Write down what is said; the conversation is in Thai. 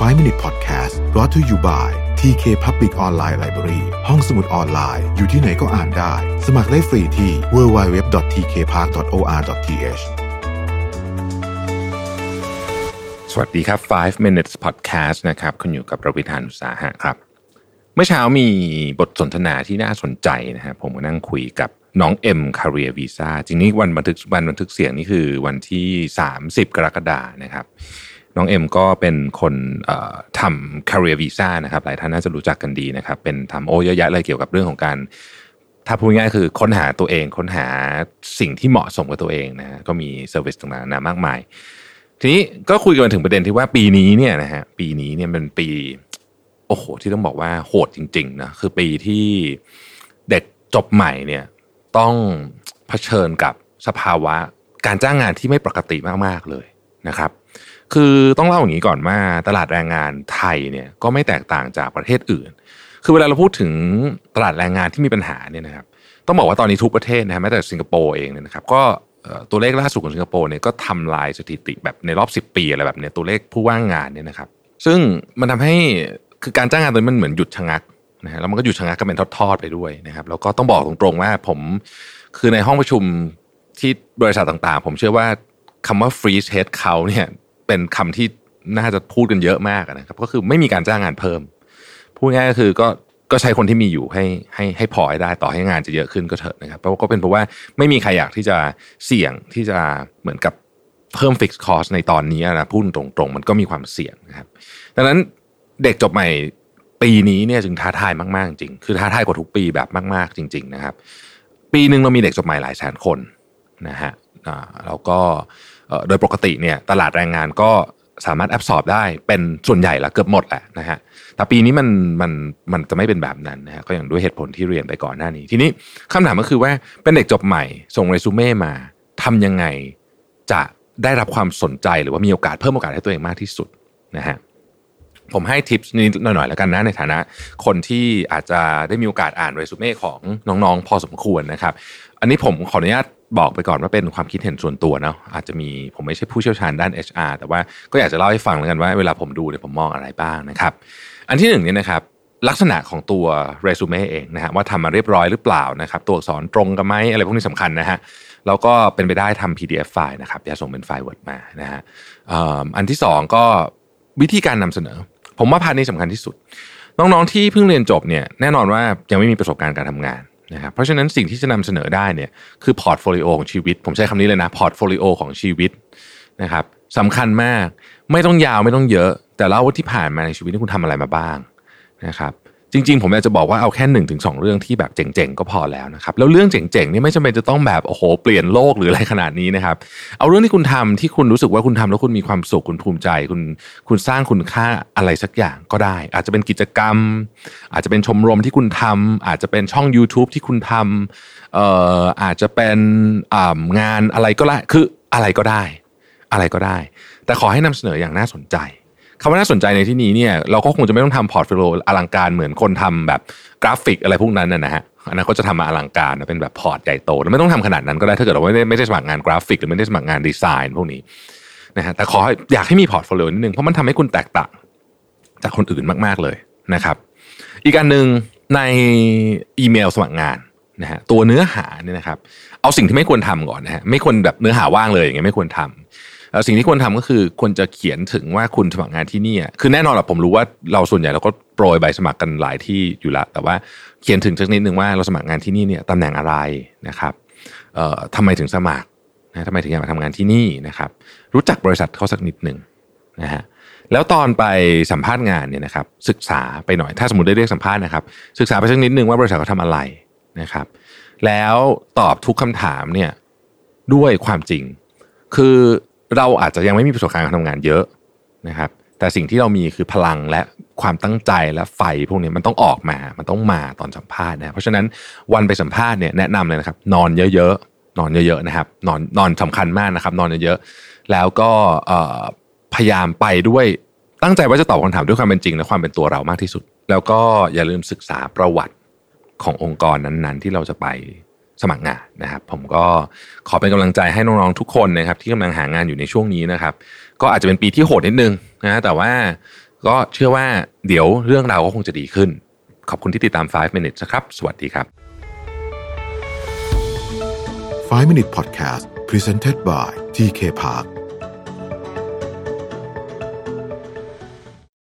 5 Minute Podcast brought to you by TK Public Online Library ห้องสมุดออนไลน์ อยู่ที่ไหนก็อ่านได้ สมัครได้ฟรีที่ www.tkpark.or.th สวัสดีครับ 5 minutes podcast นะครับ คุณอยู่กับประวิธานอุตสาหะครับ เมื่อเช้ามีบทสนทนาที่น่าสนใจนะครับผมก็นั่งคุยกับน้องเอ็มคาเรียวีซ่าจริงนี้วันบันทึกวันบันทึกเสียงนี่คือวันที่ 30 กรกฎานะครับ น้องเอ็มก็เป็นคนเอ่อทำ career visa นะครับหลายท่านน่าจะรู้จักกันดีนะครับ เป็นทำโอเยอะแยะเลยเกี่ยวกับเรื่องของการ ถ้าพูดง่ายๆคือค้นหาตัวเองค้นหาสิ่งที่เหมาะสมกับตัวเองนะฮะก็มี service ต่างๆนามากมาย ทีนี้ก็คุยกันถึงประเด็นที่ว่าปีนี้เนี่ยนะฮะปีนี้เนี่ยเป็นปีโอ้โหที่ต้องบอกว่าโหดจริงๆนะคือปีที่เด็กจบใหม่เนี่ยต้องเผชิญกับสภาวะการจ้างงานที่ไม่ปกติมากๆเลยนะครับ คือต้องเล่าอย่างนี้ก่อนว่าตลาดแรงงานไทยเนี่ยก็ไม่แตกต่างจากประเทศอื่น คือเวลาเราพูดถึงตลาดแรงงานที่มีปัญหาเนี่ยนะครับ ต้องบอกว่าตอนนี้ทุกประเทศนะฮะแม้แต่สิงคโปร์เองเนี่ยนะครับ ก็ตัวเลขล่าสุดของสิงคโปร์เนี่ยก็ทำลายสถิติแบบในรอบ 10 ปีอะไรแบบเนี้ยตัวเลขผู้ว่างงานเนี่ยนะครับ ซึ่งมันทำให้คือการจ้างงานตัวนี้มันเหมือนหยุดชะงักนะฮะแล้วมันก็หยุดชะงักกันเป็นทอดๆไปด้วยนะครับ แล้วก็ต้องบอกตรงๆว่าผมคือในห้องประชุมที่บริษัทต่างๆ ผมเชื่อว่า คำว่า freeze head count เนี่ยเป็นคำที่น่าจะพูดกันเยอะมากนะครับ ก็คือไม่มีการจ้างงานเพิ่ม พูดง่ายก็คือก็ก็ใช้คนที่มีอยู่ให้ให้ให้พอให้ได้ต่อให้งานจะเยอะขึ้นก็เถอะนะครับเพราะก็เป็นเพราะว่าไม่มีใครอยากที่จะเสี่ยงที่จะเหมือนกับเพิ่ม fixed cost ในตอนนี้นะพูดตรงๆ มันก็มีความเสี่ยงนะครับ ดังนั้นเด็กจบใหม่ปีนี้เนี่ยจึงท้าทายมาก ๆ จริง คือท้าทายกว่าทุกปีแบบมาก ๆ จริง ๆ นะครับ ปีหนึ่งเรามีเด็กจบใหม่หลายแสนคนนะฮะ แล้วก็โดยปกติเนี่ยตลาดแรงงานก็สามารถแอบสอบได้เป็นส่วนใหญ่ละเกือบหมดแหละนะฮะแต่ปีนี้มันมันมันจะไม่เป็นแบบนั้นนะฮะก็อย่างด้วยเหตุผลที่เรียนไปก่อนหน้านี้ ทีนี้คำถามก็คือว่าเป็นเด็กจบใหม่ส่งเรซูเม่มาทำยังไงจะได้รับความสนใจหรือว่ามีโอกาสเพิ่มโอกาสให้ตัวเองมากที่สุดนะฮะผมให้ทิปนี้หน่อยๆแล้วกันนะในฐานะ คนที่อาจจะได้มีโอกาสอ่านเรซูเม่ของน้องๆ พอสมควรนะครับ อันนี้ผมขออนุญาต บอกไปก่อนว่าเป็นความคิดเห็นส่วนตัวเนาะอาจจะมีผมไม่ใช่ผู้เชี่ยวชาญด้าน HR แต่ว่าก็อยากจะเล่าให้ฟังแล้วกันว่าเวลาผมดูเนี่ยผมมองอะไรบ้างนะครับ อันที่หนึ่งเนี่ยนะครับลักษณะของตัวเรซูเม่เองนะฮะว่าทำมาเรียบร้อยหรือเปล่านะครับตัวอักษรตรงกันไหมอะไรพวกนี้สำคัญนะฮะแล้วก็เป็นไปได้ทำ PDF ไฟล์นะครับอย่าส่งเป็นไฟล์ Word มานะฮะอันที่สองก็วิธีการนำเสนอ ผมว่า part นี้สำคัญที่สุด น้องๆที่เพิ่งเรียนจบเนี่ยแน่นอนว่ายังไม่มีประสบการณ์การทำงาน นะครับเพราะฉะนั้นสิ่งที่จะนำเสนอได้เนี่ยคือ portfolio ของชีวิต ผมใช้คำนี้เลยนะ portfolio ของชีวิตนะครับสำคัญมากไม่ต้องยาวไม่ต้องเยอะ แต่เล่าว่าที่ผ่านมาในชีวิตที่คุณทำอะไรมาบ้างนะครับ จริงๆ ผมอยากจะบอกว่าเอาแค่หนึ่งถึงสองเรื่องที่แบบเจ๋งๆ ก็พอแล้วนะครับ แล้วเรื่องเจ๋งๆนี่ไม่จำเป็นจะต้องแบบโอ้โหเปลี่ยนโลกหรืออะไรขนาดนี้นะครับ เอาเรื่องที่คุณทำที่คุณรู้สึกว่าคุณทำแล้วคุณมีความสุขคุณภูมิใจ คุณคุณสร้างคุณค่าอะไรสักอย่างก็ได้ อาจจะเป็นกิจกรรม อาจจะเป็นชมรมที่คุณทำอาจจะเป็นช่อง YouTube ที่คุณทำเอ่ออาจจะเป็นงานอะไรก็ได้คืออะไรก็ได้ อะไรก็ได้ แต่ขอให้นำเสนออย่างน่าสนใจ คำว่าน่าสนใจในที่นี้เนี่ยเราก็คงจะไม่ต้องทำ portfolio อลังการเหมือนคนทำแบบกราฟิกอะไรพวกนั้นนะฮะอันนั้นเขาจะทำมาอลังการนะเป็นแบบ port ใหญ่โตแล้วไม่ต้องทำขนาดนั้นก็ได้ถ้าเกิดเราไม่ได้ไม่ได้สมัครงานกราฟิก หรือไม่ได้สมัครงานดีไซน์พวกนี้นะฮะแต่ขออยากให้มี portfolio นิดนึงเพราะมันทำให้คุณแตกต่างจากคนอื่นมาก ๆเลยนะครับ อีกอันหนึ่งในอีเมลสมัครงานนะฮะตัวเนื้อหาเนี่ยนะครับ เอาสิ่งที่ไม่ควรทำก่อนนะฮะไม่ควรแบบเนื้อหาว่างเลยอย่างเงี้ยไม่ควรทำเอ่อ สิ่งที่ควรทำก็คือควรจะเขียนถึงว่าคุณสมัครงานที่นี่คือแน่นอนแหละผมรู้ว่าเราส่วนใหญ่เราก็โปรยใบสมัครกันหลายที่อยู่แล้วแต่ว่าเขียนถึงสักนิดหนึ่งว่าเราสมัครงานที่นี่เนี่ยตำแหน่งอะไรนะครับเอ่อทำไมถึงสมัครนะทำไมถึงอยากมาทำงานที่นี่นะครับ รู้จักบริษัทเขาสักนิดหนึ่งนะฮะแล้วตอนไปสัมภาษณ์งานเนี่ยนะครับ ศึกษาไปหน่อยถ้าสมมติได้เรียกสัมภาษณ์นะครับ ศึกษาไปสักนิดหนึ่งว่าบริษัทเขาทำอะไรนะครับ แล้วตอบทุกคำถามเนี่ยด้วยความจริง คือ เราอาจจะยังไม่มีประสบการณ์การทำงานเยอะนะครับแต่สิ่งที่เรามีคือพลังและความตั้งใจและไฟพวกนี้มันต้องออกมา มันต้องมาตอนสัมภาษณ์นะเพราะฉะนั้นวันไปสัมภาษณ์เนี่ยแนะนำเลยนะครับ นอนเยอะๆ นอนเยอะๆนะครับ นอนนอนสำคัญมากนะครับ นอนเยอะๆ แล้วก็พยายามไปด้วยตั้งใจว่าจะตอบคำถามด้วยความเป็นจริงและความเป็นตัวเรามากที่สุด แล้วก็อย่าลืมศึกษาประวัติขององค์กรนั้นๆ ที่เราจะไป สมัครงานนะครับ ผมก็ขอเป็นกำลังใจให้น้องๆทุกคนนะครับ ที่กำลังหางานอยู่ในช่วงนี้นะครับ ก็อาจจะเป็นปีที่โหดนิดนึงนะแต่ว่าก็เชื่อว่าเดี๋ยวเรื่องราวก็คงจะดีขึ้น ขอบคุณที่ติดตาม 5 Minute นะครับ สวัสดีครับ 5 minute podcast presented by TK Park